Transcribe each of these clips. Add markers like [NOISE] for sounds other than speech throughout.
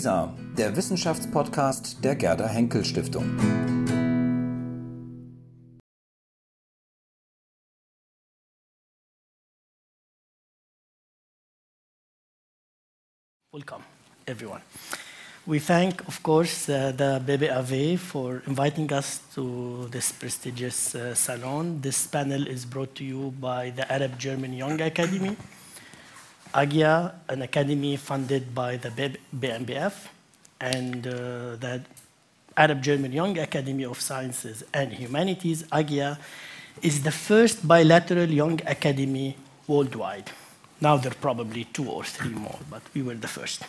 WISA, der Wissenschaftspodcast der Gerda Henkel Stiftung. Welcome, everyone. We thank, of course, uh, the BBAV for inviting us to this prestigious uh, salon. This panel is brought to you by the Arab German Young Academy, AGYA, an academy funded by the BMBF, and uh, the Arab German Young Academy of Sciences and Humanities, AGYA, is the first bilateral young academy worldwide. Now there are probably two or three more, but we were the first.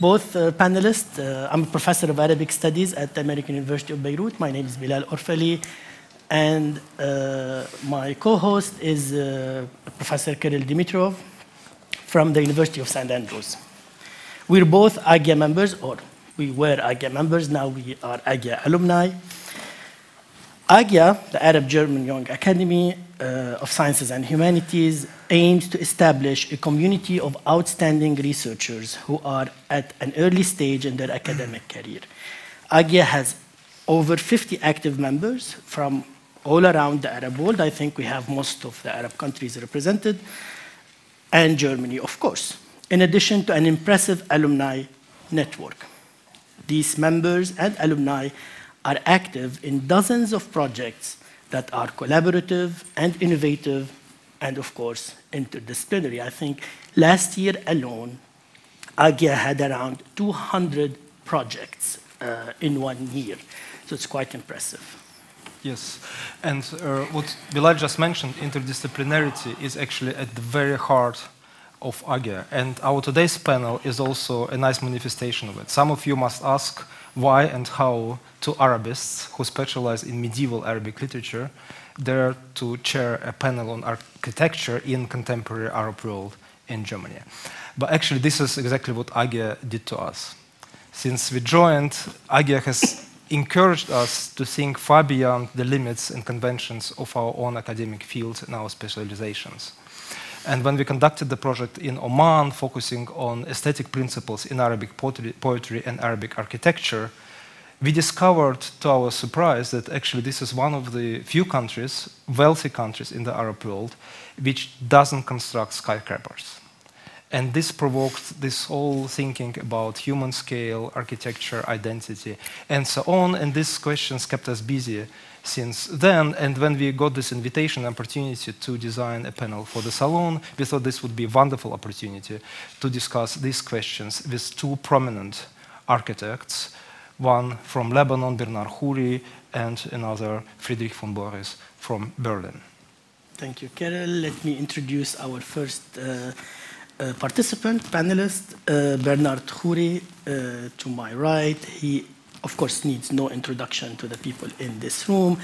Both uh, panelists, uh, I'm a professor of Arabic studies at the American University of Beirut. My name is Bilal Orfali, and uh, my co-host is uh, Professor Kirill Dmitriev from the University of St. Andrews. We're both AGYA members, or we were AGYA members, now we are AGYA alumni. AGYA, the Arab German Young Academy uh, of Sciences and Humanities, aims to establish a community of outstanding researchers who are at an early stage in their academic career. AGYA has over 50 active members from all around the Arab world. I think we have most of the Arab countries represented, and Germany, of course, in addition to an impressive alumni network. These members and alumni are active in dozens of projects that are collaborative and innovative and, of course, interdisciplinary. I think last year alone, AGYA had around 200 projects uh, in one year. So it's quite impressive. Yes, and uh, what Bilal just mentioned, interdisciplinarity is actually at the very heart of AGYA. And our today's panel is also a nice manifestation of it. Some of you must ask, why and how two Arabists who specialize in medieval Arabic literature dare to chair a panel on architecture in contemporary Arab world in Germany. But actually, this is exactly what AGYA did to us. Since we joined, AGYA has encouraged us to think far beyond the limits and conventions of our own academic fields and our specializations. And when we conducted the project in Oman, focusing on aesthetic principles in Arabic poetry and Arabic architecture, we discovered to our surprise that actually this is one of the few countries, wealthy countries in the Arab world, which doesn't construct skyscrapers. And this provoked this whole thinking about human scale, architecture, identity, and so on. And these questions kept us busy since then. And when we got this invitation opportunity to design a panel for the salon, we thought this would be a wonderful opportunity to discuss these questions with two prominent architects, one from Lebanon, Bernard Khoury, and another, Friedrich von Borries from Berlin. Thank you, Kirill. Let me introduce our first uh, participant, panelist, uh, Bernard Khoury, uh, to my right. He of course, needs no introduction to the people in this room,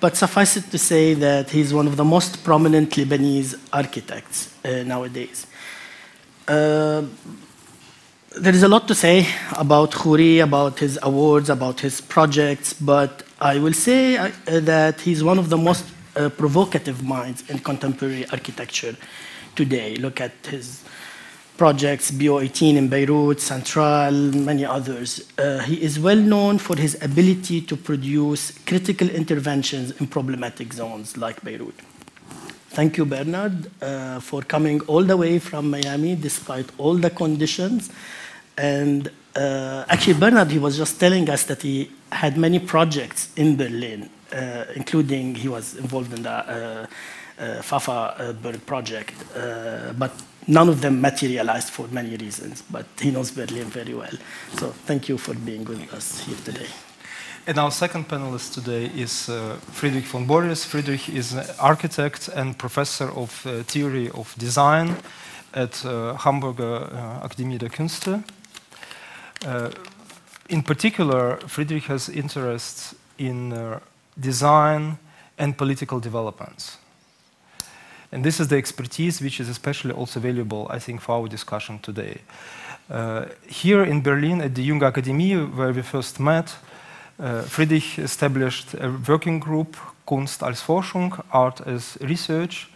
but suffice it to say that he's one of the most prominent Lebanese architects uh, nowadays. There is a lot to say about Khoury, about his awards, about his projects, but I will say that he's one of the most uh, provocative minds in contemporary architecture today. Look at his projects, BO18 in Beirut, Central, many others. Uh, he is well known for his ability to produce critical interventions in problematic zones like Beirut. Thank you, Bernard, uh, for coming all the way from Miami despite all the conditions. And uh, actually, Bernard, he was just telling us that he had many projects in Berlin, uh, including he was involved in the uh, uh, Pfefferberg project, but none of them materialized for many reasons, but he knows Berlin very well. So thank you for being with us here today. And our second panelist today is uh, Friedrich von Borries. Friedrich is an architect and professor of uh, theory of design at uh, Hamburger uh, Akademie der Künste. Uh, in particular, Friedrich has interests in uh, design and political developments. And this is the expertise which is especially also valuable, I think, for our discussion today. Uh, here in Berlin at the Jung Akademie, where we first met, uh, Friedrich established a working group, Kunst als Forschung, Art as Research,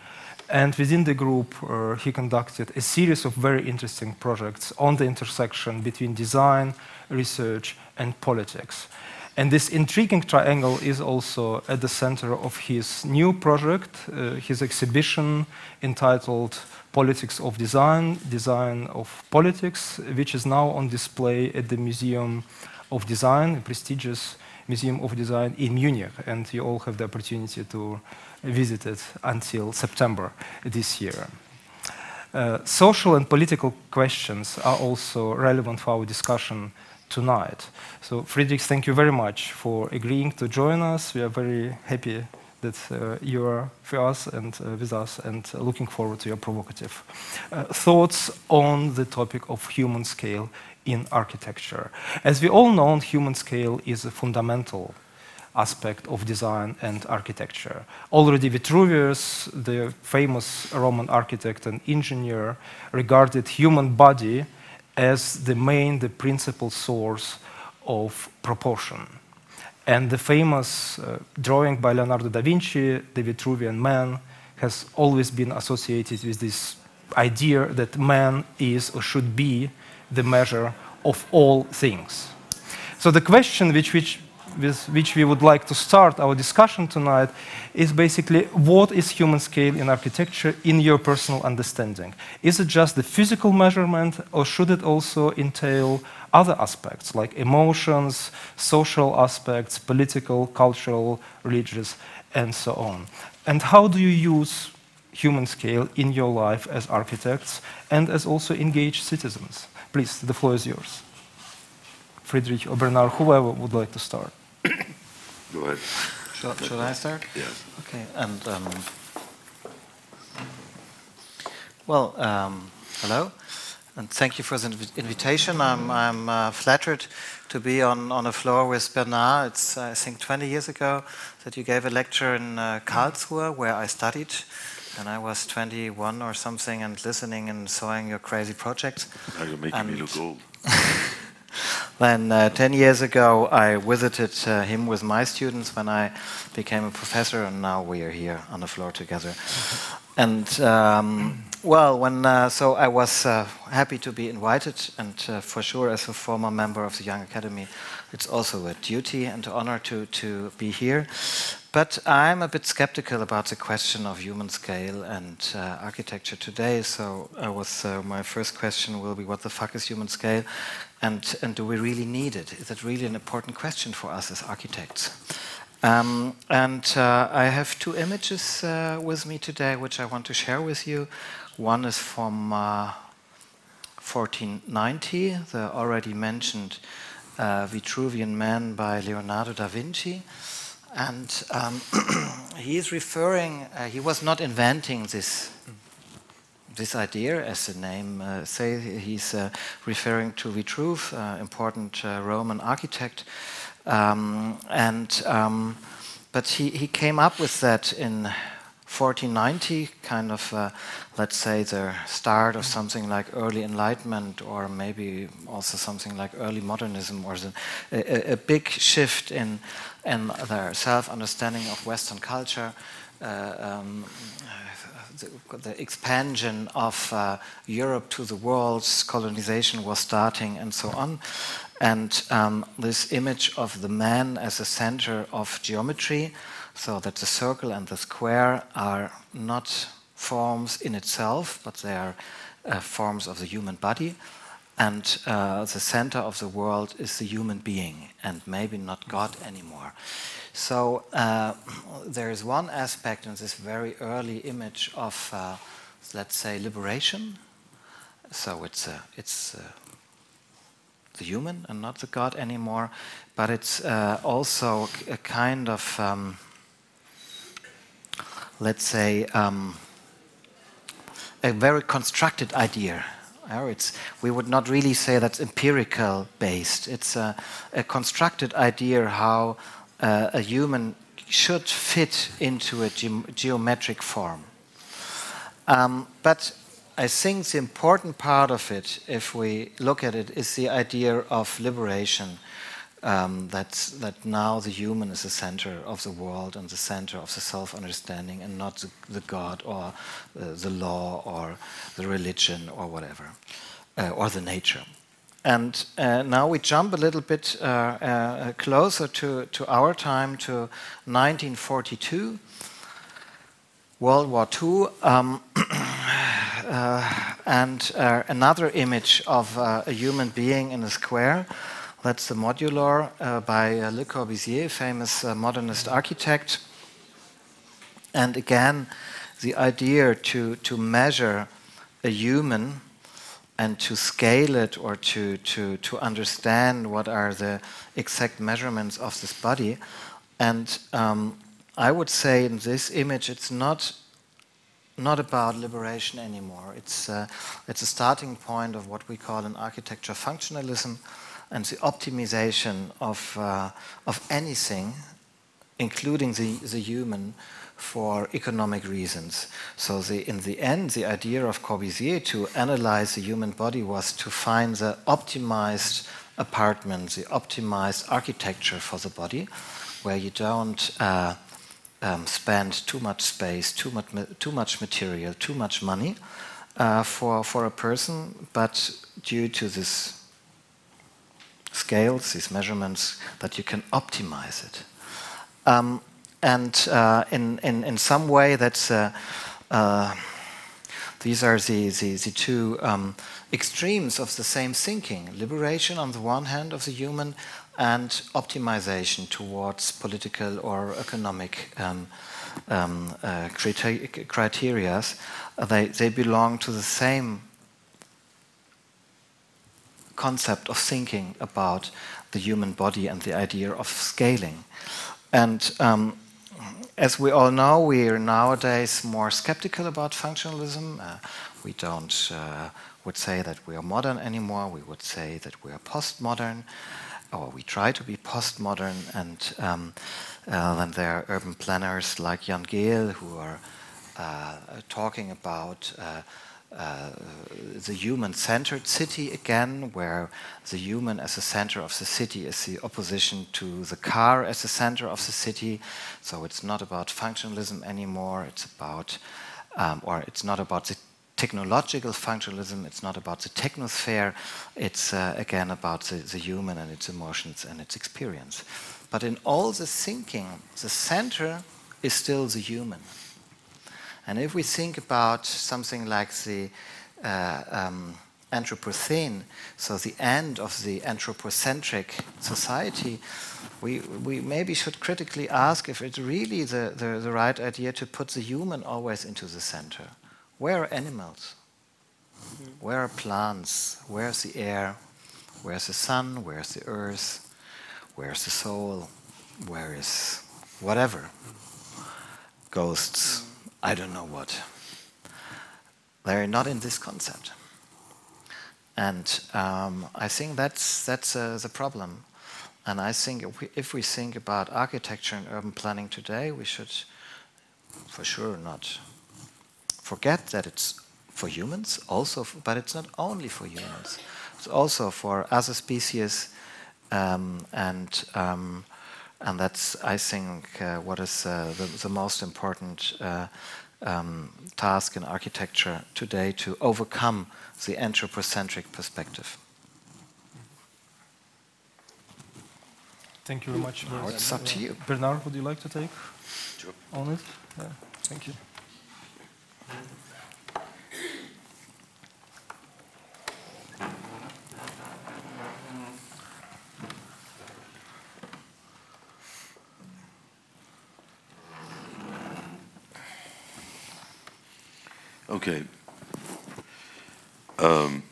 And within the group, uh, he conducted a series of very interesting projects on the intersection between design, research, and politics. And this intriguing triangle is also at the center of his new project, uh, his exhibition entitled Politics of Design, Design of Politics, which is now on display at the Museum of Design, a prestigious Museum of Design in Munich. And you all have the opportunity to visit it until September this year. Uh, social and political questions are also relevant for our discussion tonight. So, Friedrich, thank you very much for agreeing to join us. We are very happy that uh, you are with us and uh, with us, and uh, looking forward to your provocative uh, thoughts on the topic of human scale in architecture. As we all know, human scale is a fundamental aspect of design and architecture. Already Vitruvius, the famous Roman architect and engineer, regarded human body as the main, the principal source of proportion. And the famous uh, drawing by Leonardo da Vinci, the Vitruvian man, has always been associated with this idea that man is or should be the measure of all things. So the question which, which with which we would like to start our discussion tonight is basically what is human scale in architecture in your personal understanding? Is it just the physical measurement, or should it also entail other aspects like emotions, social aspects, political, cultural, religious, and so on? And how do you use human scale in your life as architects and as also engaged citizens? Please, the floor is yours. Friedrich or Bernard, whoever would like to start. Go ahead. Should, should I start? Yes. Okay, and um, well, um, hello, and thank you for the inv invitation. I'm, I'm uh, flattered to be on, on a floor with Bernard. It's, I think, 20 years ago that you gave a lecture in uh, Karlsruhe where I studied. And I was 21 or something and listening and sawing your crazy projects. Now you're making and me look old. [LAUGHS] Then, uh, 10 years ago, I visited uh, him with my students when I became a professor, and now we are here on the floor together. and um, well, when uh, so I was uh, happy to be invited, and uh, for sure, as a former member of the Young Academy, it's also a duty and honor to to be here. But I'm a bit skeptical about the question of human scale and uh, architecture today. So I was, uh, my first question will be, what the fuck is human scale? And, and do we really need it? Is it really an important question for us as architects? Um, and uh, I have two images uh, with me today, which I want to share with you. One is from 1490, uh, the already mentioned uh, Vitruvian Man by Leonardo da Vinci. And um, [CLEARS THROAT] he is referring, uh, he was not inventing this, this idea, as the name uh, say. He's uh, referring to Vitruve, uh, important uh, Roman architect. Um, and, um, but he, he came up with that in 1490, kind of, uh, let's say, the start of something like early Enlightenment, or maybe also something like early modernism, or the, a, a, big shift in, in their self understanding of Western culture. Uh, um, the, the, expansion of uh, Europe to the world, colonization was starting, and so on. And um, this image of the man as a center of geometry, so that the circle and the square are not forms in itself, but they are uh, forms of the human body. And uh, the center of the world is the human being, and maybe not God anymore. So uh, there is one aspect in this very early image of, uh, let's say, liberation. So it's uh, it's uh, the human and not the God anymore, but it's also a kind of um, let's say, um, a very constructed idea. It's, we would not really say that's empirical based. It's a, a constructed idea how uh, a human should fit into a ge geometric form. Um, but I think the important part of it, if we look at it, is the idea of liberation um, that, that now the human is the center of the world and the center of the self understanding and not the, the God or uh, the law or the religion or whatever, uh, or the nature. And uh, now we jump a little bit uh, uh, closer to, to our time, to 1942, World War II. Um, [COUGHS] uh, and another image of a human being in a square. That's the Modulor uh, by uh, Le Corbusier, famous uh, modernist architect. And again, the idea to, to measure a human and to scale it or to, to, to understand what are the exact measurements of this body. And um, I would say in this image, it's not not about liberation anymore. It's, uh, it's a starting point of what we call in architecture functionalism and the optimization of, uh, of anything, including the, the human, for economic reasons. So, the, in the end, the idea of Corbusier to analyze the human body was to find the optimized apartment, the optimized architecture for the body, where you don't. Uh, um, spend too much space, too much, too much material, too much money uh, for, for a person, but due to this scales, these measurements, that you can optimize it. Um, and uh, in, in, in some way, that's uh, uh, these are the, the, the two um, extremes of the same thinking liberation on the one hand of the human, and optimization towards political or economic um, um, uh, criteria, they, they belong to the same concept of thinking about the human body and the idea of scaling. And um, as we all know, we are nowadays more skeptical about functionalism. Uh, we don't uh, would say that we are modern anymore. We would say that we are postmodern or we try to be postmodern, and um, uh, then there are urban planners like Jan Gehl who are uh, talking about uh, the human-centered city again, where the human as the center of the city is the opposition to the car as the center of the city. So it's not about functionalism anymore. It's about, um, or it's not about the technological functionalism. It's not about the technosphere. It's uh, again about the, the, human and its emotions and its experience. But in all the thinking, the center is still the human. And if we think about something like the uh, um, Anthropocene, so the end of the anthropocentric society, we, we maybe should critically ask if it's really the, the, the right idea to put the human always into the center where are animals? Where are plants? Where's the air? Where's the sun? Where's the earth? Where's the soul? Where is whatever? Ghosts, I don't know what. They're not in this concept. And um, I think that's, that's uh, the problem. And I think if we, if we think about architecture and urban planning today, we should for sure not forget that it's for humans also, but it's not only for humans. It's also for other species, um, and um, and that's I think uh, what is uh, the, the, most important uh, um, task in architecture today to overcome the anthropocentric perspective. Thank you very much. Now it's up to you. Bernard, would you like to take sure. on it? Yeah, thank you. Okay. Um,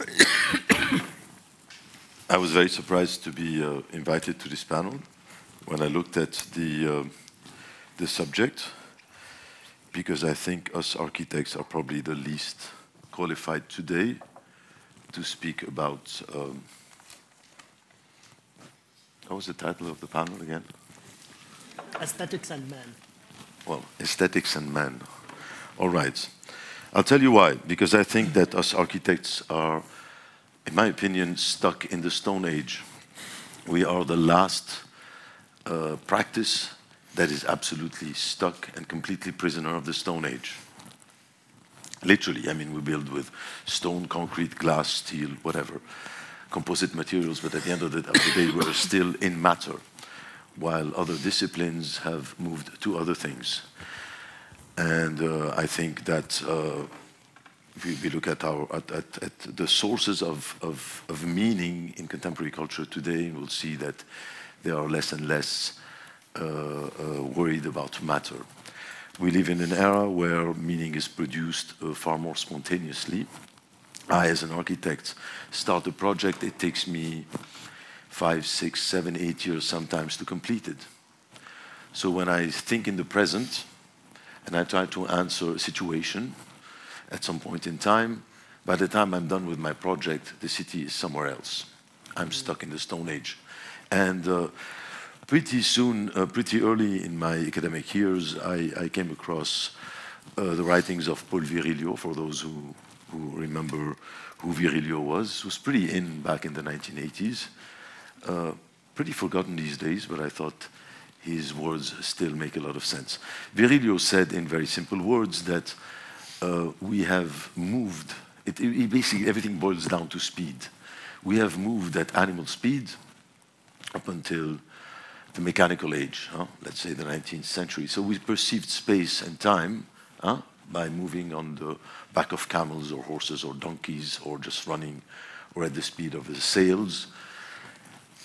[COUGHS] I was very surprised to be uh, invited to this panel when I looked at the uh, the subject because I think us architects are probably the least qualified today to speak about. Um, what was the title of the panel again? Aesthetics and man. Well, aesthetics and man. All right. I'll tell you why. Because I think that us architects are, in my opinion, stuck in the Stone Age. we are the last uh, practice that is absolutely stuck and completely prisoner of the Stone Age. Literally, I mean, we build with stone, concrete, glass, steel, whatever, composite materials, but at the end of the, of the day, we're still in matter, while other disciplines have moved to other things. And uh, I think that uh, if we, we, look at, our, at, at, at the sources of, of, of, meaning in contemporary culture today, we'll see that they are less and less uh, uh, worried about matter. We live in an era where meaning is produced uh, far more spontaneously. I, as an architect, start a project, it takes me five, six, seven, eight years sometimes to complete it. So when I think in the present, and I try to answer a situation at some point in time. By the time I'm done with my project, the city is somewhere else. I'm stuck in the Stone Age. And uh, pretty soon, uh, pretty early in my academic years, I, I came across uh, the writings of Paul Virilio, for those who, who remember who Virilio was. Was pretty in back in the 1980s. Uh, pretty forgotten these days, but I thought his words still make a lot of sense. Virilio said in very simple words that uh, we have moved, it, it basically everything boils down to speed. We have moved at animal speed up until the mechanical age, huh? let's say the 19th century. So we perceived space and time huh? by moving on the back of camels or horses or donkeys or just running or at the speed of the sails.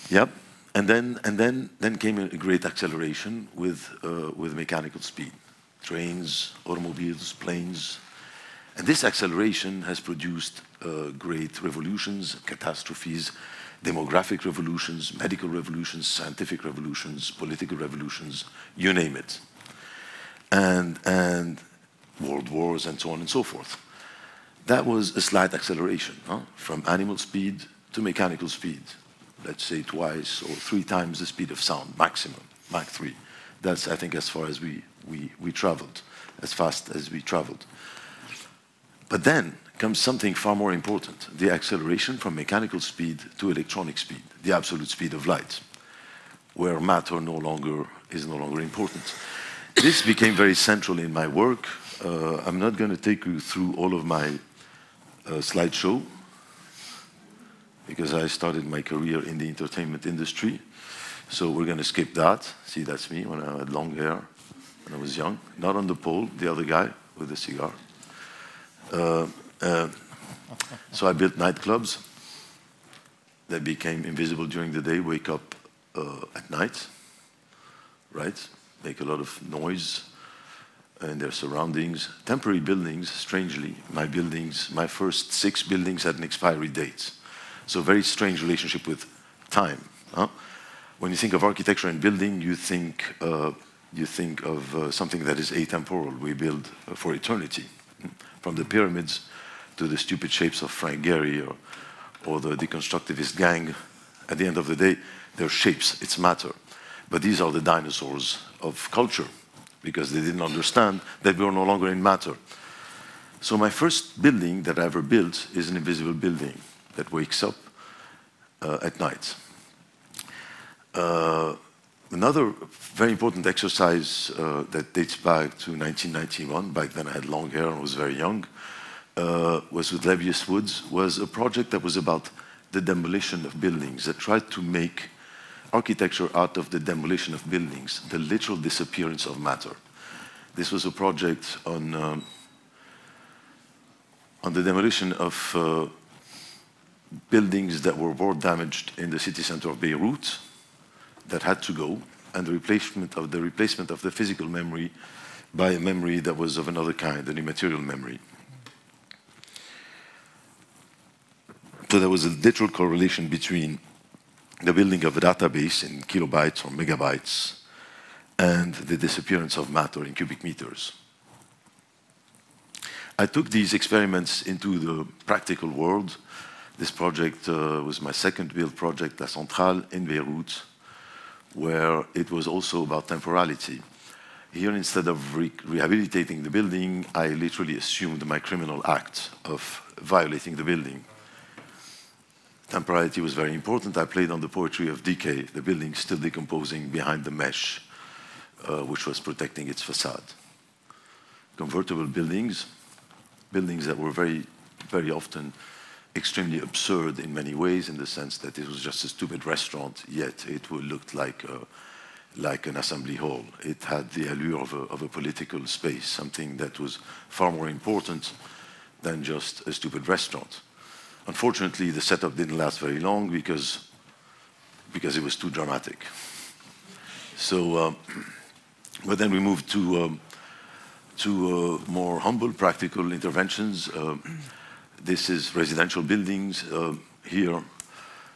Yep, and then, and then, then came a great acceleration with, uh, with mechanical speed. Trains, automobiles, planes. And this acceleration has produced uh, great revolutions, catastrophes, demographic revolutions, medical revolutions, scientific revolutions, political revolutions, you name it. And, and world wars and so on and so forth. That was a slight acceleration, huh? from animal speed to mechanical speed let's say twice or three times the speed of sound, maximum, Mach 3. That's, I think, as far as we, we, we traveled, as fast as we traveled. But then comes something far more important, the acceleration from mechanical speed to electronic speed, the absolute speed of light, where matter no longer is no longer important. This became very central in my work. Uh, I'm not going to take you through all of my uh, slideshow because I started my career in the entertainment industry. So we're going to skip that. See, that's me when I had long hair when I was young. Not on the pole, the other guy with the cigar. Uh, uh, so I built nightclubs that became invisible during the day, wake up uh, at night, right? Make a lot of noise in their surroundings. Temporary buildings, strangely, my buildings, my first six buildings had an expiry date. So very strange relationship with time. Huh? When you think of architecture and building, you think, uh, you think of uh, something that is atemporal. We build uh, for eternity. From the pyramids to the stupid shapes of Frank Gehry or, or the deconstructivist gang, at the end of the day, they're shapes, it's matter. But these are the dinosaurs of culture because they didn't understand that we are no longer in matter. So my first building that I ever built is an invisible building that wakes up uh, at night. Uh, another very important exercise uh, that dates back to 1991, back then I had long hair and was very young, uh, was with Lebbeus Woods, was a project that was about the demolition of buildings, that tried to make architecture out of the demolition of buildings, the literal disappearance of matter. This was a project on, um, on the demolition of uh, buildings that were war damaged in the city center of Beirut that had to go, and the replacement of the replacement of the physical memory by a memory that was of another kind, an immaterial memory. So there was a literal correlation between the building of a database in kilobytes or megabytes and the disappearance of matter in cubic meters. I took these experiments into the practical world this project uh, was my second build project, La Centrale in Beirut, where it was also about temporality. Here, instead of re rehabilitating the building, I literally assumed my criminal act of violating the building. temporality was very important. I played on the poetry of decay, the building still decomposing behind the mesh, uh, which was protecting its facade. Convertible buildings, buildings that were very, very often extremely absurd in many ways, in the sense that it was just a stupid restaurant, yet it looked like a, like an assembly hall. It had the allure of a, of a political space, something that was far more important than just a stupid restaurant. Unfortunately, the setup didn't last very long because, because it was too dramatic. So, um, [CLEARS THROAT] but then we moved to, um, to uh, more humble, practical interventions. Uh, this is residential buildings uh, here,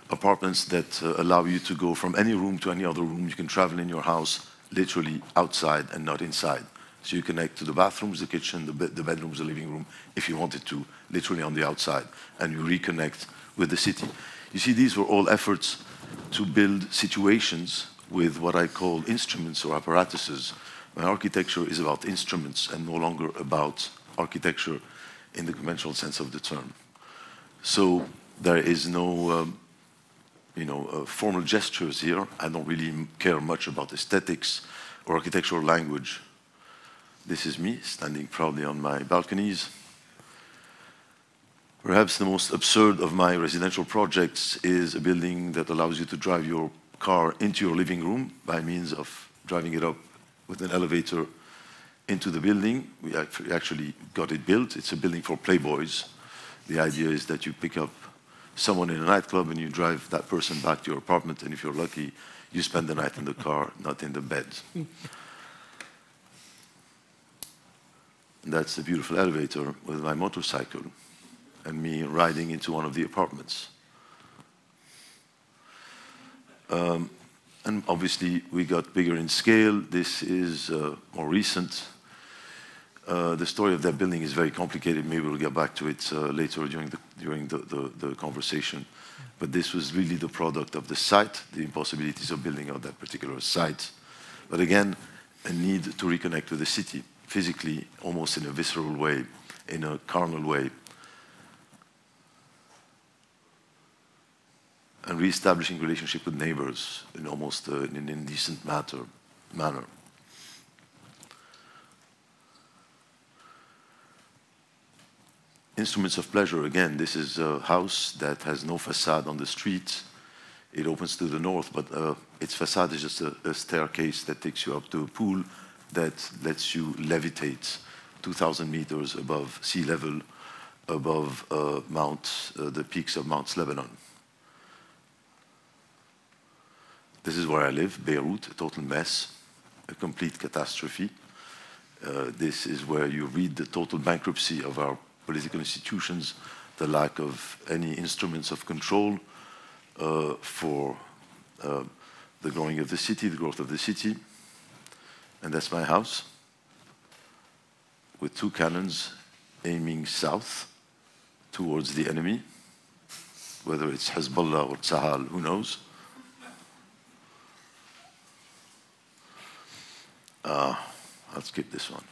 apartments that uh, allow you to go from any room to any other room. You can travel in your house literally outside and not inside. So you connect to the bathrooms, the kitchen, the, be the bedrooms, the living room, if you wanted to, literally on the outside, and you reconnect with the city. You see, these were all efforts to build situations with what I call instruments or apparatuses. My architecture is about instruments and no longer about architecture in the conventional sense of the term. So there is no, um, you know, uh, formal gestures here. I don't really care much about aesthetics or architectural language. This is me standing proudly on my balconies. Perhaps the most absurd of my residential projects is a building that allows you to drive your car into your living room by means of driving it up with an elevator into the building. We actually got it built. It's a building for playboys. The idea is that you pick up someone in a nightclub and you drive that person back to your apartment, and if you're lucky, you spend the night in the car, not in the bed. That's a beautiful elevator with my motorcycle and me riding into one of the apartments. Um, and obviously, we got bigger in scale. This is uh, more recent. Uh, the story of that building is very complicated. Maybe we'll get back to it uh, later during, the, conversation. But this was really the product of the site, the impossibilities of building out that particular site. But again, a need to reconnect with the city physically, almost in a visceral way, in a carnal way, and reestablishing relationship with neighbors in almost uh, an indecent manner. Instruments of pleasure, again, this is a house that has no facade on the street. It opens to the north, but uh, its facade is just a, a staircase that takes you up to a pool that lets you levitate 2,000 meters above sea level, above uh, Mount, uh, the peaks of Mount Lebanon. This is where I live, Beirut, a total mess, a complete catastrophe. Uh, this is where you read the total bankruptcy of our political institutions, the lack of any instruments of control uh, for uh, the growing of the city, the growth of the city. And that's my house with two cannons aiming south towards the enemy, whether it's Hezbollah or Tzahal, who knows. Uh, I'll skip this one.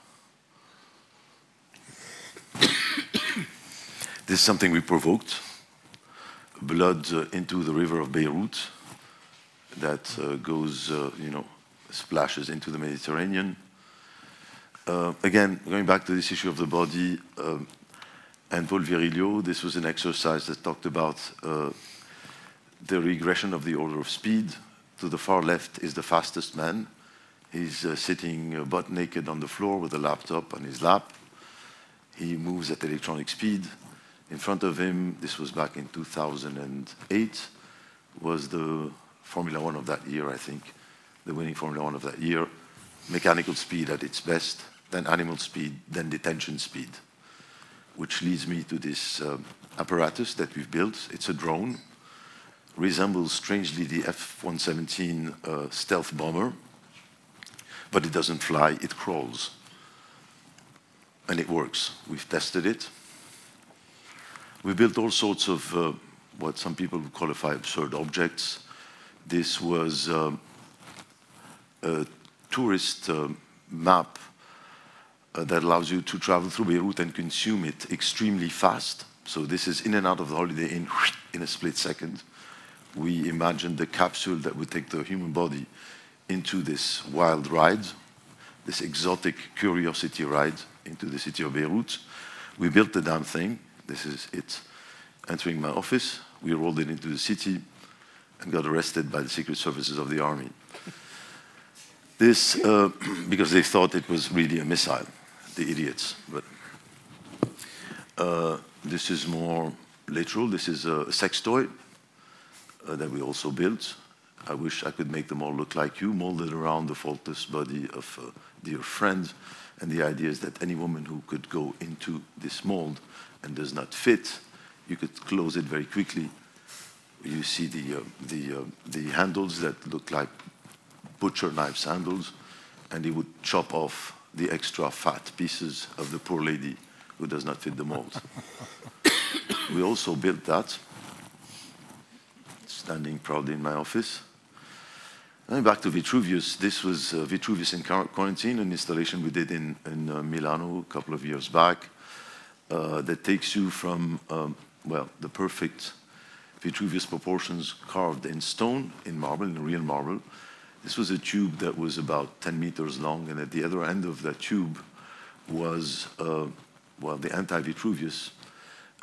This is something we provoked. Blood uh, into the river of Beirut that uh, goes, uh, you know, splashes into the Mediterranean. Uh, again, going back to this issue of the body, um, and Paul Virilio, this was an exercise that talked about uh, the regression of the order of speed. To the far left is the fastest man. He's uh, sitting uh, butt naked on the floor with a laptop on his lap. He moves at electronic speed. In front of him, this was back in 2008, was the Formula One of that year, I think the winning Formula One of that year, mechanical speed at its best, then animal speed, then detention speed, which leads me to this um, apparatus that we've built. It's a drone, resembles strangely the F-117 uh, stealth bomber, but it doesn't fly, it crawls. And it works. We've tested it. We built all sorts of uh, what some people would qualify absurd objects. This was um, a tourist uh, map uh, that allows you to travel through Beirut and consume it extremely fast. So this is in and out of the Holiday Inn in a split second. We imagined the capsule that would take the human body into this wild ride, this exotic curiosity ride into the city of Beirut. We built the damn thing. This is it. Entering my office, we rolled it into the city and got arrested by the secret services of the army. This, uh, [CLEARS THROAT] because they thought it was really a missile, the idiots. But uh, this is more literal. This is a sex toy uh, that we also built. I wish I could make them all look like you, molded around the faultless body of a dear friend. And the idea is that any woman who could go into this mold and does not fit, you could close it very quickly. You see the, uh, the, uh, the handles that look like butcher knives handles, and he would chop off the extra fat pieces of the poor lady who does not fit the mold. [COUGHS] we also built that, standing proudly in my office. And back to Vitruvius. This was uh, Vitruvius in quarantine, an installation we did in, in uh, Milano a couple of years back uh, that takes you from, um, well, the perfect Vitruvius proportions carved in stone, in marble, in real marble. This was a tube that was about 10 meters long, and at the other end of that tube was, uh, well, the anti-Vitruvius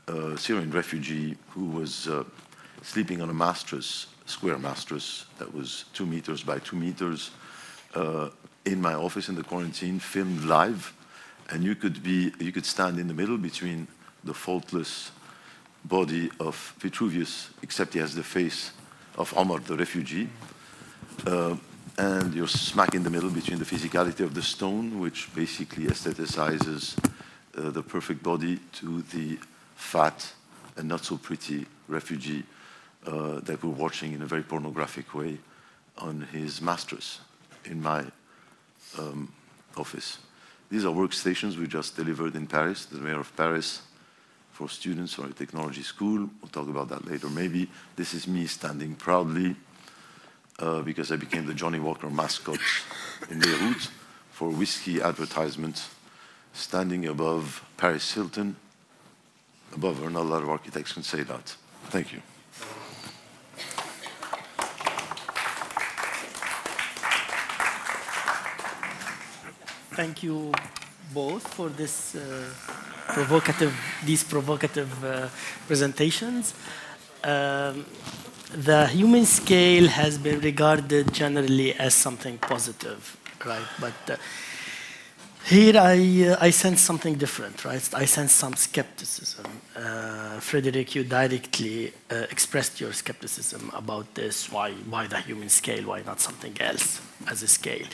uh, Syrian refugee who was uh, sleeping on a mattress, square mattress that was two meters by two meters, uh, in my office in the quarantine, filmed live, and you could be, you could stand in the middle between the faultless body of Vitruvius, except he has the face of Omar, the refugee. Uh, and you're smack in the middle between the physicality of the stone, which basically aestheticizes uh, the perfect body, to the fat and not so pretty refugee uh, that we're watching in a very pornographic way on his mattress in my um, office. These are workstations we just delivered in Paris, the mayor of Paris for students or a technology school. We'll talk about that later. Maybe this is me standing proudly uh, because I became the Johnnie Walker mascot in Beirut for whiskey advertisement, standing above Paris Hilton. Above her, not a lot of architects can say that. Thank you. Thank you both for this uh, provocative, these provocative uh, presentations. Um, the human scale has been regarded generally as something positive, right? But uh, here I, uh, I sense something different, right? I sense some skepticism. Uh, Frederick, you directly uh, expressed your skepticism about this. Why, why the human scale? Why not something else as a scale?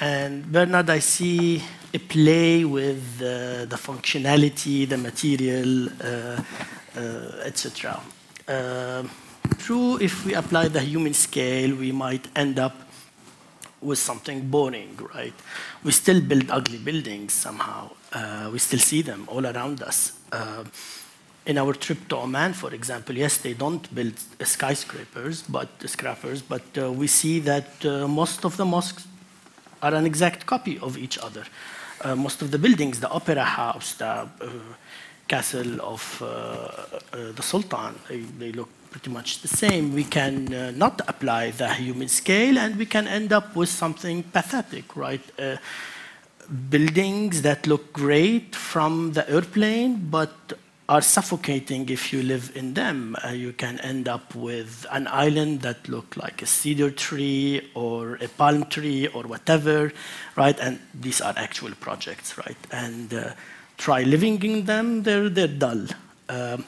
And Bernard, I see a play with uh, the functionality, the material, uh, uh, etc. true, if we apply the human scale, we might end up with something boring, right? We still build ugly buildings somehow. Uh, we still see them all around us. Uh, in our trip to Oman, for example, yes, they don't build skyscrapers, but scrappers, but uh, we see that most of the mosques are an exact copy of each other. Uh, most of the buildings, the opera house, the uh, castle of uh, uh the sultan, they, they, look pretty much the same. We can uh, not apply the human scale and we can end up with something pathetic, right? Uh, buildings that look great from the airplane, but are suffocating if you live in them. Uh, you can end up with an island that look like a cedar tree or a palm tree or whatever, right? And these are actual projects, right? And uh, try living in them, they're, they're dull. Um,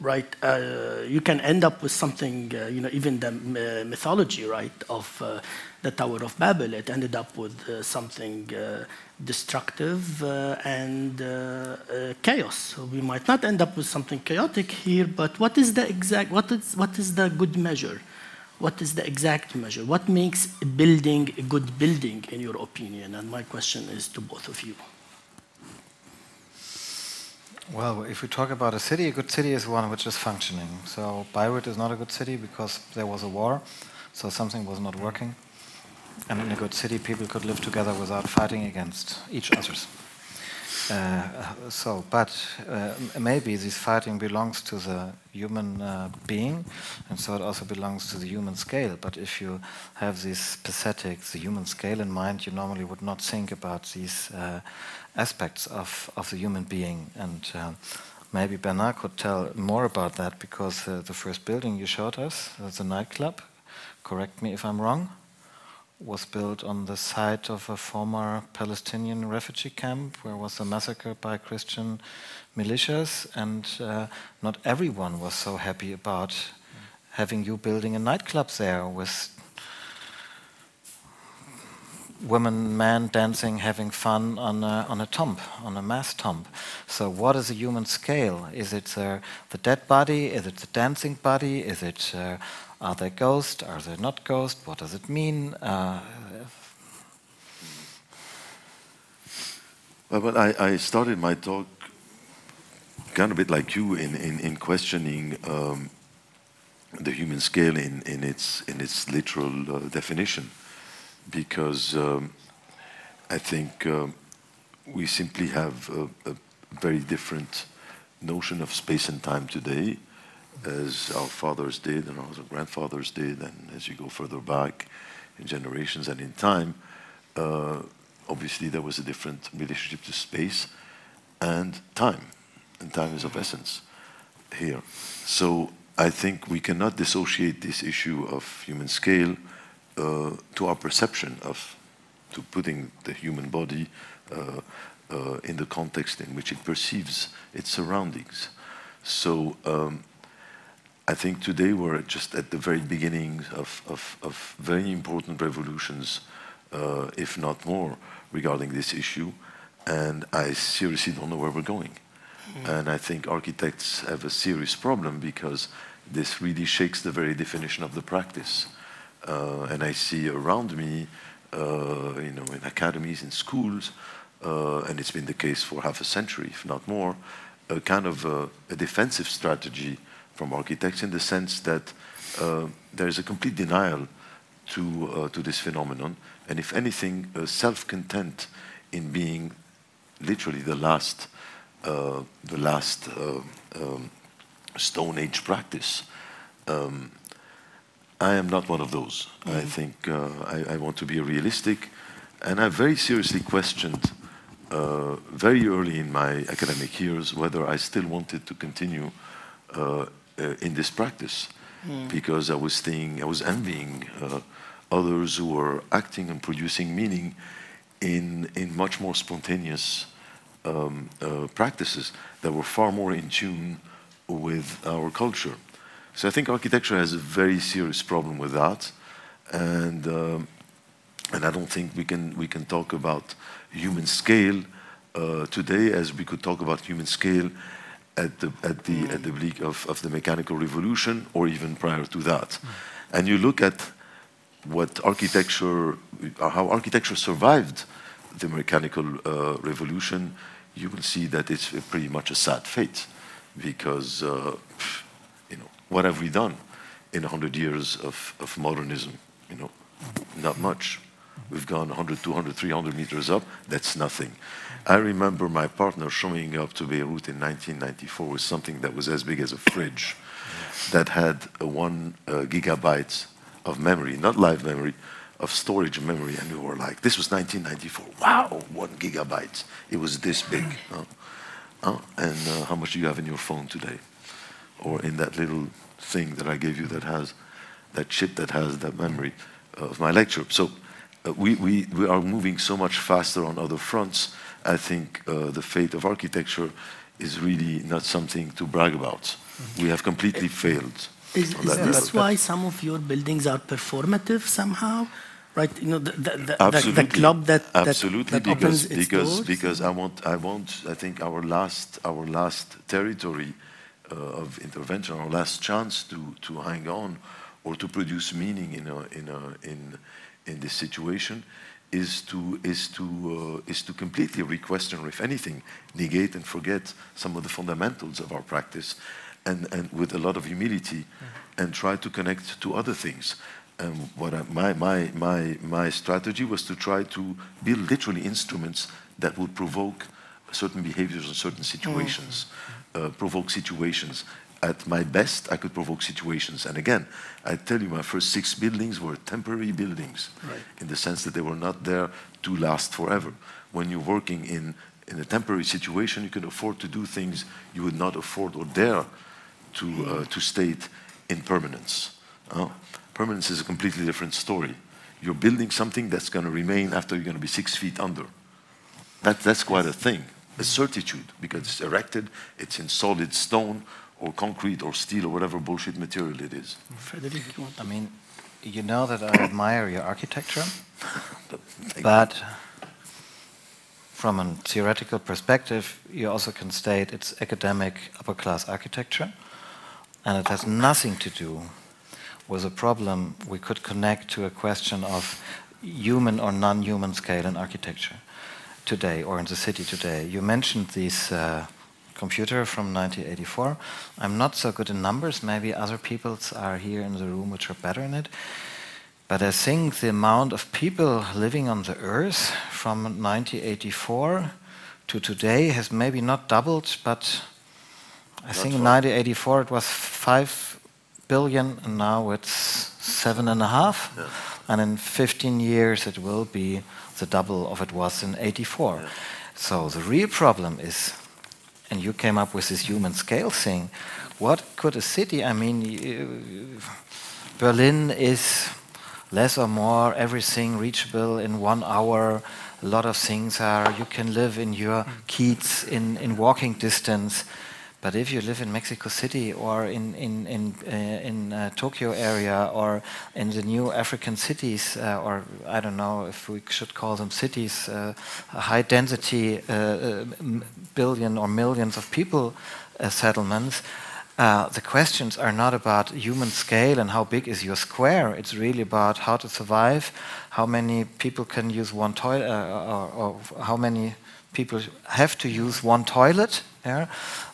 right? Uh, you can end up with something, uh, you know, even the mythology, right, of uh, the Tower of Babel, it ended up with uh, something uh, destructive uh, and chaos. So we might not end up with something chaotic here, but what is the exact, what is, what is the good measure? What is the exact measure? What makes a building a good building, in your opinion? And my question is to both of you. Well, if we talk about a city, a good city is one which is functioning. So Beirut is not a good city because there was a war, so something was not working. And in a good city, people could live together without fighting against each other. Uh, so, but uh, maybe this fighting belongs to the human uh, being, and so it also belongs to the human scale. But if you have this pathetic, the human scale in mind, you normally would not think about these uh, aspects of, of the human being. And uh, maybe Bernard could tell more about that because uh, the first building you showed us, the nightclub, correct me if I'm wrong was built on the site of a former Palestinian refugee camp where was a massacre by Christian militias, and uh, not everyone was so happy about having you building a nightclub there with women, men dancing, having fun on a, on a tomb, on a mass tomb. So, what is a human scale? Is it uh, the dead body? Is it the dancing body? Is it uh, are they ghosts? Are they not ghosts? What does it mean? Uh, well, I, I, started my talk kind of a bit like you in, in, in questioning um, the human scale in, in, its, in its literal uh, definition, because um, I think um, we simply have a, a very different notion of space and time today as our fathers did and our grandfathers did, and as you go further back in generations and in time, uh, obviously there was a different relationship to space and time, and time is of essence here. So I think we cannot dissociate this issue of human scale uh, to our perception of to putting the human body uh, uh, in the context in which it perceives its surroundings. So um, I think today we're just at the very beginning of, of, of very important revolutions, uh, if not more, regarding this issue. And I seriously don't know where we're going. Mm. And I think architects have a serious problem because this really shakes the very definition of the practice. Uh, and I see around me, uh, you know, in academies, in schools, uh, and it's been the case for half a century, if not more, a kind of a, a defensive strategy from architects in the sense that uh, there is a complete denial to, uh, to this phenomenon, and if anything, self-content in being literally the last, uh, the last uh, um, Stone Age practice. Um, I am not one of those. Mm -hmm. I think uh, I, I, want to be realistic, and I very seriously questioned uh, very early in my academic years whether I still wanted to continue uh, in this practice mm. because I was thinking, I was envying uh, others who were acting and producing meaning in, in much more spontaneous um, uh, practices that were far more in tune with our culture. So I think architecture has a very serious problem with that, and um, and I don't think we can we can talk about human scale uh, today as we could talk about human scale at the at the mm. at the bleak of, of the mechanical revolution or even prior to that. Mm. And you look at what architecture, uh, how architecture survived the mechanical uh, revolution, you will see that it's pretty much a sad fate, because uh, you know what have we done in hundred years of, of modernism? You know, not much. We've gone 100, 200, 300 meters up. That's nothing. I remember my partner showing up to Beirut in 1994 with something that was as big as a fridge that had a one uh, gigabyte of memory, not live memory, of storage memory. And we were like, this was 1994. Wow, one gigabyte. It was this big. Uh, and uh, how much do you have in your phone today? Or in that little thing that I gave you that has that chip that has that memory of my lecture. So we, we, we are moving so much faster on other fronts I think uh, the fate of architecture is really not something to brag about. Mm-hmm. We have completely failed. Is, is this why some of your buildings are performative somehow? Right, you know, the, the, the, the club that, absolutely that, that because, because, doors? because I want, I want, I think our last, our last territory uh, of intervention, our last chance to, to hang on or to produce meaning in, a, in, a, in, in this situation is to is to uh, is to completely re-question or if anything negate and forget some of the fundamentals of our practice and and with a lot of humility mm-hmm. and try to connect to other things and what I, my my my my strategy was to try to build literally instruments that would provoke certain behaviors in certain situations, uh, provoke situations. At my best, I could provoke situations. And again, I tell you, my first six buildings were temporary buildings Right. in the sense that they were not there to last forever. When you're working in, in a temporary situation, you can afford to do things you would not afford or dare to, uh, to state in permanence. Uh, permanence is a completely different story. You're building something that's going to remain after you're going to be six feet under. That, that's quite a thing, a certitude, because it's erected, it's in solid stone or concrete or steel or whatever bullshit material it is. Frederic, you want I mean, you know that I admire your architecture, [LAUGHS] But from a theoretical perspective, you also can state it's academic upper class architecture, and it has nothing to do with a problem we could connect to a question of human or non human scale in architecture today or in the city today. You mentioned these. uh, computer from 1984. I'm not so good in numbers, maybe other people are here in the room which are better in it. But I think the amount of people living on the earth from 1984 to today has maybe not doubled, but I think in 1984 it was 5 billion, and now it's seven and a half. And in 15 years it will be the double of it was in 84. So the real problem is, and you came up with this human scale thing, what could a city, I mean, Berlin is less or more everything reachable in one hour. A lot of things are, you can live in your mm. kiez in, in walking distance. But if you live in Mexico City or in, in, in, uh, in uh, Tokyo area or in the new African cities, uh, or I don't know if we should call them cities, uh, high density uh, billion or millions of people uh, settlements, the questions are not about human scale and how big is your square. It's really about how to survive, how many people can use one toilet, or, or how many people have to use one toilet. Yeah?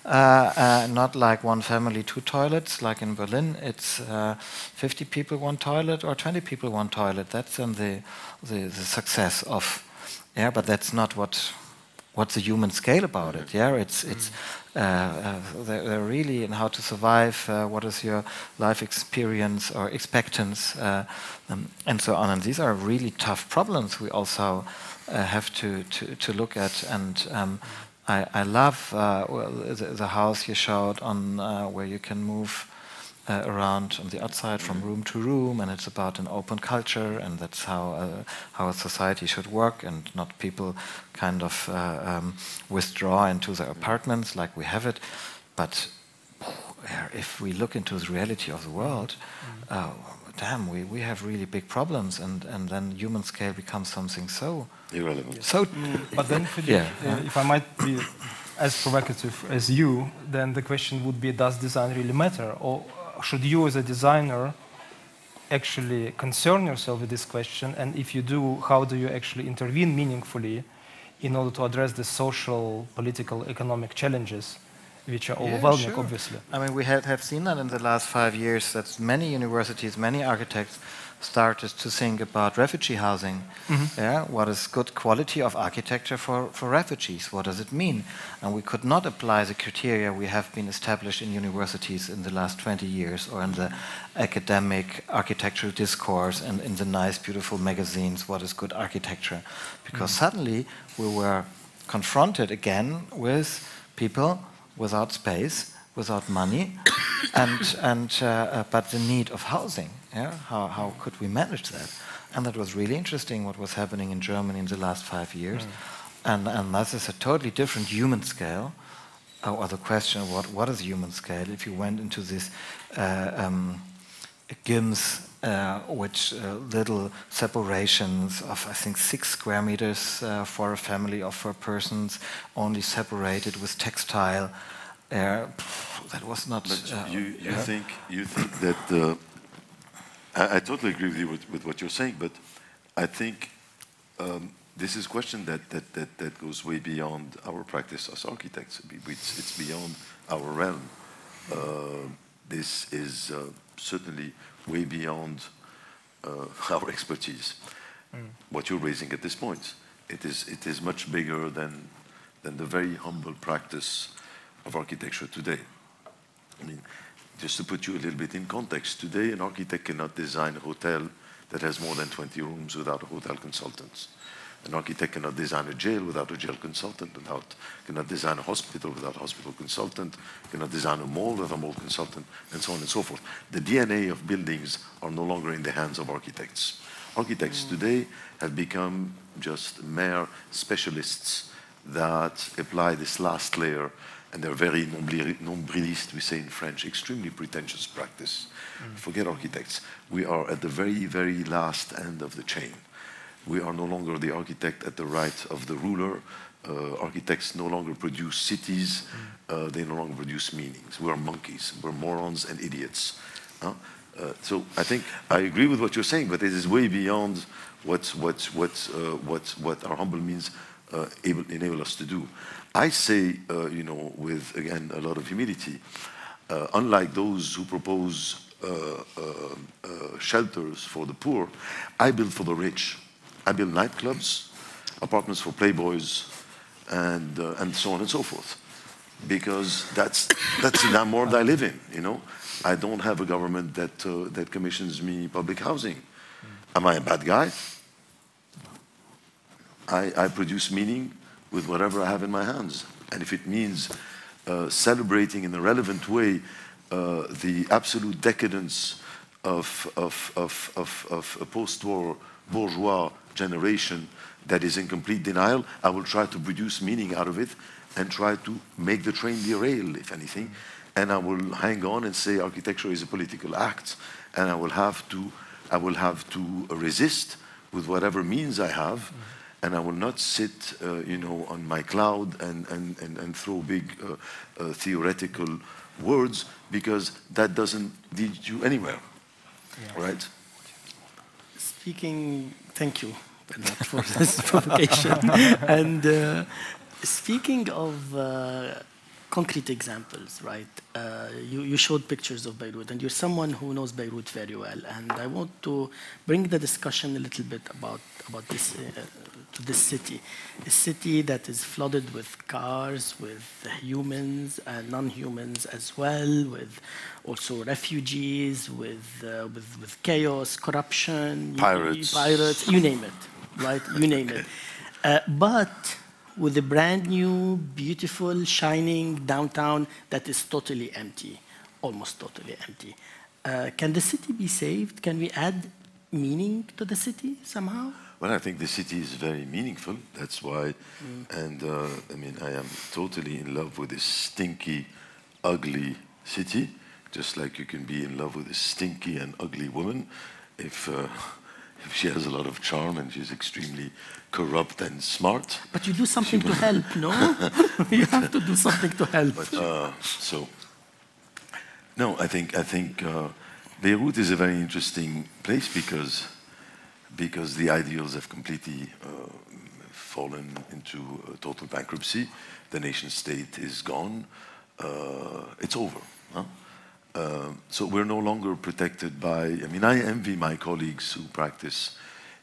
Uh, uh, not like one family, two toilets, like in Berlin. It's uh, 50 people, one toilet, or 20 people, one toilet. That's then the, the, the success of. Yeah, but that's not what what's the human scale about it? Yeah, it's it's uh, uh, they're, really in how to survive. Uh, what is your life experience or expectance, uh, um, and so on. And these are really tough problems we also have to, to to look at. And um, I I love uh, well, the, the house you showed on uh, where you can move uh, around on the outside from room to room, and it's about an open culture, and that's how uh, how a society should work, and not people kind of uh, um, withdraw into their apartments like we have it. But uh, if we look into the reality of the world, uh, damn, we, we have really big problems, and, and then human scale becomes something so Irrelevant. so. But then, Philippe, Yeah. uh, if I might be as provocative as you, then the question would be: Does design really matter, or should you, as a designer, actually concern yourself with this question? And if you do, how do you actually intervene meaningfully in order to address the social, political, economic challenges, which are Yeah, overwhelming, sure. obviously? I mean, we have, have seen that in the last five years that many universities, many architects started to think about refugee housing. Yeah, what is good quality of architecture for, for refugees? What does it mean? And we could not apply the criteria we have been established in universities in the last 20 years or in the academic architectural discourse and in the nice, beautiful magazines, what is good architecture? Because suddenly we were confronted again with people without space, without money, [COUGHS] and, and, uh, uh, but the need of housing. Yeah? How, how could we manage that? And that was really interesting what was happening in Germany in the last five years. And, and that is a totally different human scale. Uh, or the question of what, what is human scale? If you went into this uh, um, gyms, uh, which uh, little separations of, I think, six square meters uh, for a family of four persons, only separated with textile. Uh, that was not. But uh, you, you think you think that uh, I, I totally agree with you with, with what you're saying, but I think um, this is a question that, that, that, that goes way beyond our practice as architects. It's, it's beyond our realm. Uh, this is uh, certainly way beyond uh, [LAUGHS] our expertise. What you're raising at this point, it is it is much bigger than than the very humble practice of architecture today. I mean, just to put you a little bit in context, today an architect cannot design a hotel that has more than 20 rooms without a hotel consultant. An architect cannot design a jail without a jail consultant, without, cannot design a hospital without a hospital consultant, cannot design a mall without a mall consultant, and so on and so forth. The DNA of buildings are no longer in the hands of architects. Architects mm. today have become just mere specialists that apply this last layer and they're very nombrilist, we say in French, extremely pretentious practice. Mm. Forget architects. We are at the very, very last end of the chain. We are no longer the architect at the right of the ruler. Uh, architects no longer produce cities. Mm. Uh, they no longer produce meanings. We are monkeys. We're morons and idiots. Huh? Uh, so I think I agree with what you're saying, but it is way beyond what, what, what, uh, what, what our humble means uh, able, enable us to do. I say, uh, you know, with, again, a lot of humility, unlike those who propose shelters for the poor, I build for the rich. I build nightclubs, apartments for playboys, and, uh, and so on and so forth. Because that's, that's the world I live in, you know. I don't have a government that, uh, that commissions me public housing. Am I a bad guy? I, I, produce meaning with whatever I have in my hands. And if it means uh, celebrating in a relevant way uh, the absolute decadence of, of, of, of, of a post-war bourgeois generation that is in complete denial, I will try to produce meaning out of it and try to make the train derail, if anything. And I will hang on and say architecture is a political act, and I will have to, I will have to resist with whatever means I have, mm -hmm. and I will not sit, uh, you know, on my cloud and, and, and, and throw big uh, uh, theoretical words because that doesn't lead you anywhere, yeah. right? Speaking, thank you Bernard for this [LAUGHS] provocation. and uh, speaking of uh, concrete examples, right? Uh, you, you, showed pictures of Beirut, and you're someone who knows Beirut very well. And I want to bring the discussion a little bit about, about this, uh, to this city. A city that is flooded with cars, with humans and non-humans as well, with also refugees, with, uh, with, with chaos, corruption, pirates, you, pirates, you name it right? You name it. [LAUGHS] Uh, but with a brand new, beautiful, shining downtown that is totally empty, almost totally empty. Uh, can the city be saved? Can we add meaning to the city somehow? Well, I think the city is very meaningful. That's why, mm. and uh, I mean, I am totally in love with this stinky, ugly city, just like you can be in love with a stinky and ugly woman if uh, [LAUGHS] she has a lot of charm and she's extremely corrupt and smart. But you do something [LAUGHS] to help, no? [LAUGHS] you have to do something to help. But, uh, so, no, I think I think uh, Beirut is a very interesting place because because the ideals have completely uh, fallen into total bankruptcy. The nation state is gone. Uh, it's over. Huh? Uh, so we're no longer protected by. I mean, I envy my colleagues who practice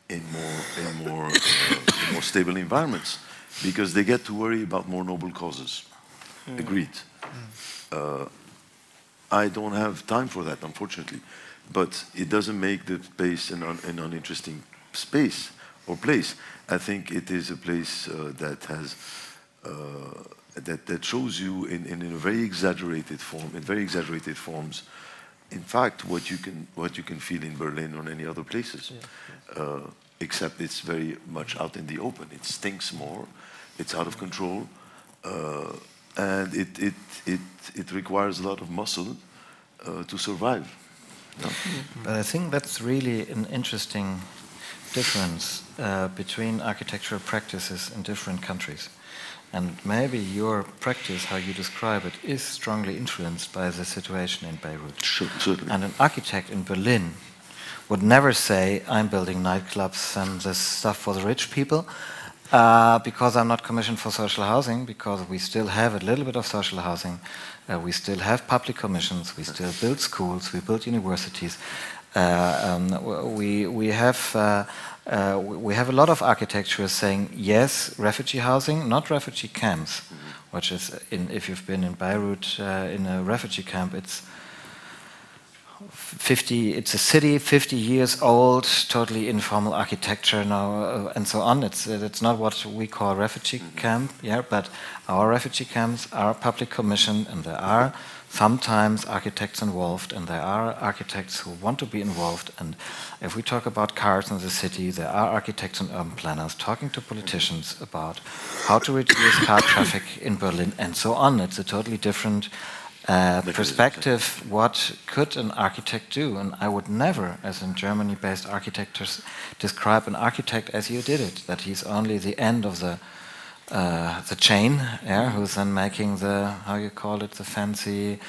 in more in more uh, in more stable environments because they get to worry about more noble causes. Mm. Agreed. Mm. Uh, I don't have time for that, unfortunately, but it doesn't make the place an, un an uninteresting space or place. I think it is a place uh, that has uh, that, that shows you in, in, in, a very exaggerated form, in very exaggerated forms, in fact, what you can, what you can feel in Berlin or any other places. Yeah, yeah. Uh, except it's very much out in the open. It stinks more, it's out of control, uh, and it, it, it, it requires a lot of muscle uh, to survive. But I think that's really an interesting difference uh, between architectural practices in different countries. And maybe your practice, how you describe it, is strongly influenced by the situation in Beirut. Sure, certainly. And an architect in Berlin would never say, I'm building nightclubs and this stuff for the rich people, uh, because I'm not commissioned for social housing, because we still have a little bit of social housing, uh, we still have public commissions, we still build schools, we build universities. Uh, um, we, we have uh, uh, we have a lot of architecture saying yes, refugee housing, not refugee camps, mm-hmm. which is in, if you've been in Beirut uh, in a refugee camp, it's 50 it's a city 50 years old totally informal architecture now uh, and so on. It's it's not what we call refugee mm-hmm. camp yeah but our refugee camps are public commission and there are sometimes architects involved and there are architects who want to be involved. And if we talk about cars in the city there are architects and urban planners talking to politicians about how to reduce car traffic in berlin and so on. It's a totally different uh, perspective, what could an architect do? And I would never, as in Germany based architects describe an architect as you did it, that he's only the end of the uh, the chain, yeah, who's then making the, how you call it, the fancy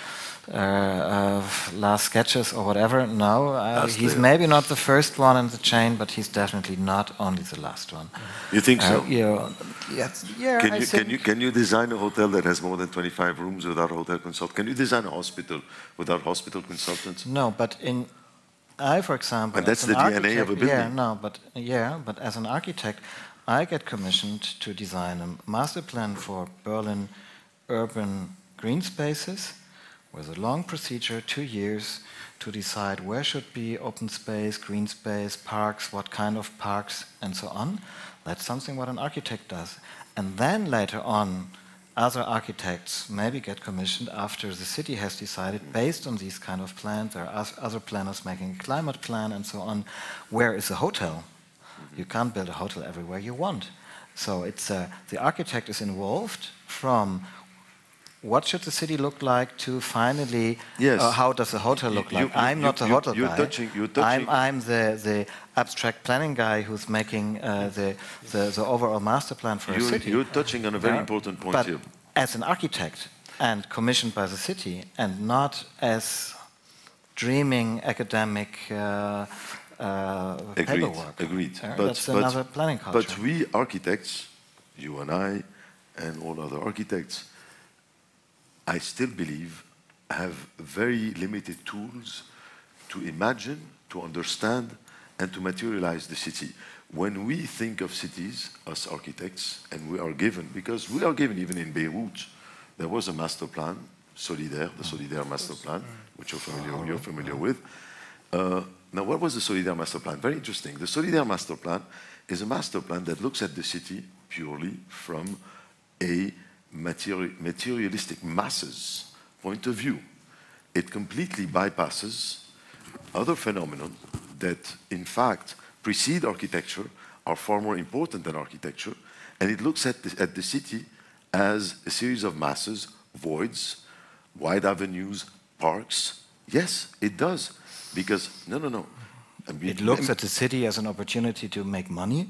uh, uh, last sketches or whatever. No, uh, he's maybe not the first one in the chain, but he's definitely not only the last one. You think so? You know, yes, yeah. Can you, can you can you design a hotel that has more than 25 rooms without a hotel consultant? Can you design a hospital without hospital consultants? No, but in I, for example, and that's the DNA of a building. Yeah, no, but yeah, but as an architect, I get commissioned to design a master plan for Berlin urban green spaces with a long procedure, two years, to decide where should be open space, green space, parks, what kind of parks, and so on. That's something what an architect does. And then later on, other architects maybe get commissioned after the city has decided, based on these kind of plans, there are other planners making a climate plan and so on, where is a hotel? You can't build a hotel everywhere you want. So it's uh, the architect is involved from what should the city look like to finally yes. Uh, how does the hotel look you, like? You, I'm you, not the hotel you're guy. Touching, you're touching. I'm, I'm the, the abstract planning guy who's making uh, the, the, the, overall master plan for a city. You're touching on a very yeah. important point but here. As an architect and commissioned by the city and not as dreaming academic uh, uh, agreed, paperwork. Agreed. Uh, but, that's another but, planning culture. But we architects, you and I, and all other architects, I still believe have very limited tools to imagine, to understand, and to materialize the city. When we think of cities as architects, and we are given, because we are given even in Beirut, there was a master plan, Solidere, the Solidere master plan, which you're familiar, you're familiar with. Uh, now, what was the Solidere master plan? Very interesting. The Solidere master plan is a master plan that looks at the city purely from a materialistic masses point of view. It completely bypasses other phenomena that, in fact, precede architecture, are far more important than architecture, and it looks at the, at the city as a series of masses, voids, wide avenues, parks. Yes, it does. Because, no, no, no. I mean, it looks at the city as an opportunity to make money.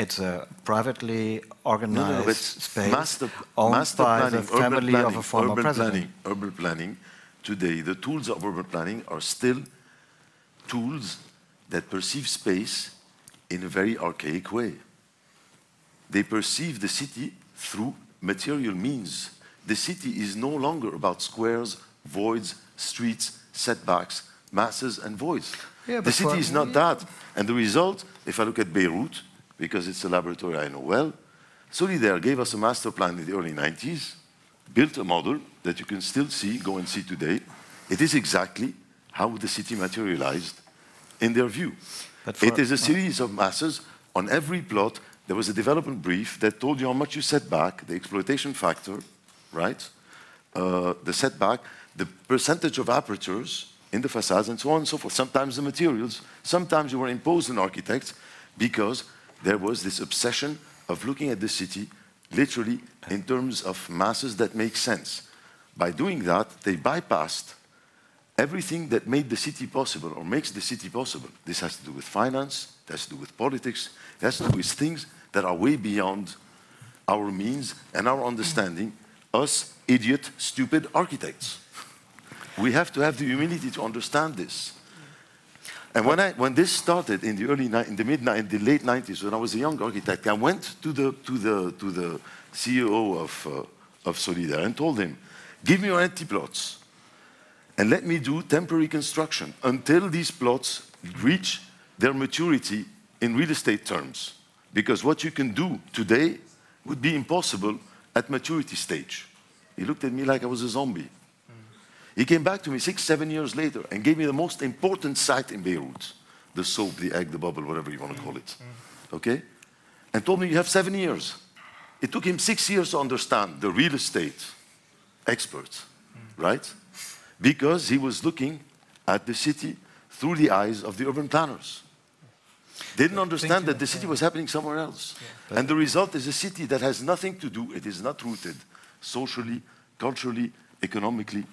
It's a privately organized no, no, space master, owned master by planning, the family planning, of a former urban president. Planning, urban planning, today, the tools of urban planning are still tools that perceive space in a very archaic way. They perceive the city through material means. The city is no longer about squares, voids, streets, setbacks, masses and voids. Yeah, the city is not that. And the result, if I look at Beirut, because it's a laboratory I know well, Solidere gave us a master plan in the early 90s, built a model that you can still see, go and see today. It is exactly how the city materialized in their view. it is a series of masses. On every plot, there was a development brief that told you how much you set back, the exploitation factor, right? Uh, the setback, the percentage of apertures, in the facades and so on and so forth. Sometimes the materials, sometimes you were imposed on architects because there was this obsession of looking at the city literally in terms of masses that make sense. By doing that, they bypassed everything that made the city possible or makes the city possible. This has to do with finance, it has to do with politics, it has to do with things that are way beyond our means and our understanding, us idiot, stupid architects. We have to have the humility to understand this. And when, I, when this started in the early, in the mid, in the late 90s, when I was a young architect, I went to the, to the, to the CEO of, uh, of Solidere and told him, give me your empty plots and let me do temporary construction until these plots reach their maturity in real estate terms. Because what you can do today would be impossible at maturity stage. He looked at me like I was a zombie. He came back to me six, seven years later and gave me the most important site in Beirut the soap, the egg, the bubble, whatever you want to call it. Okay? And told me, You have seven years. It took him six years to understand the real estate expert, right? Because he was looking at the city through the eyes of the urban planners. Didn't understand that the city was happening somewhere else. And the result is a city that has nothing to do, it is not rooted socially, culturally, economically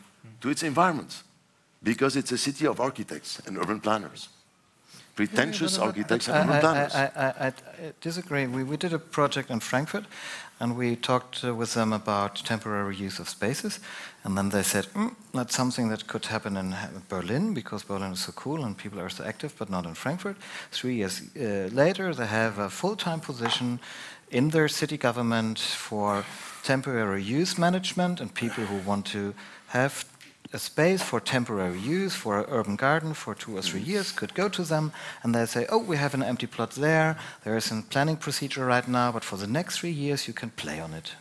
to its environment. Because it's a city of architects and urban planners. Pretentious architects and I, urban planners. I, I, I disagree. We, we did a project in Frankfurt, and we talked uh, with them about temporary use of spaces. And then they said, mm, that's something that could happen in Berlin because Berlin is so cool and people are so active, but not in Frankfurt. Three years uh, later, they have a full time position in their city government for temporary use management and people who want to have a space for temporary use for an urban garden for two or three mm. years could go to them and they say oh we have an empty plot there. There is a planning procedure right now but for the next three years you can play on it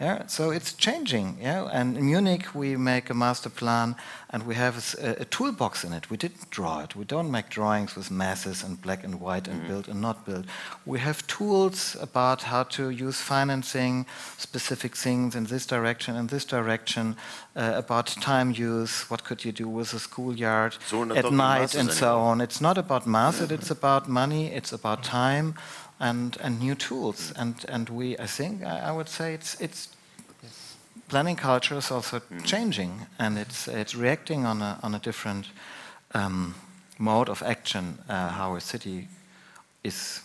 yeah, so it's changing. Yeah, and in Munich we make a master plan, and we have a toolbox in it. We didn't draw it. We don't make drawings with masses and black and white and build and not build. We have tools about how to use financing, specific things in this direction, and this direction, uh, about time use. What could you do with a schoolyard So at night and so on. It's not about masses. It's about money. It's about time. And, and new tools and and we I think I, I would say it's it's planning culture is also changing and it's it's reacting on a on a different um, mode of action uh, how a city is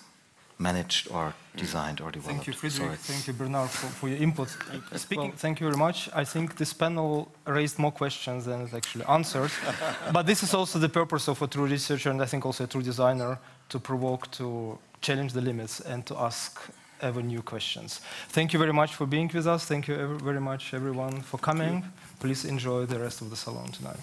managed or designed or developed. Thank you, Friedrich. Sorry. Thank you, Bernard, for, for your input. Speaking, thank you very much. I think this panel raised more questions than it actually answered. [LAUGHS] but this is also the purpose of a true researcher and I think also a true designer to provoke, to challenge the limits and to ask ever new questions. Thank you very much for being with us. Thank you very much, everyone, for coming. Please enjoy the rest of the salon tonight.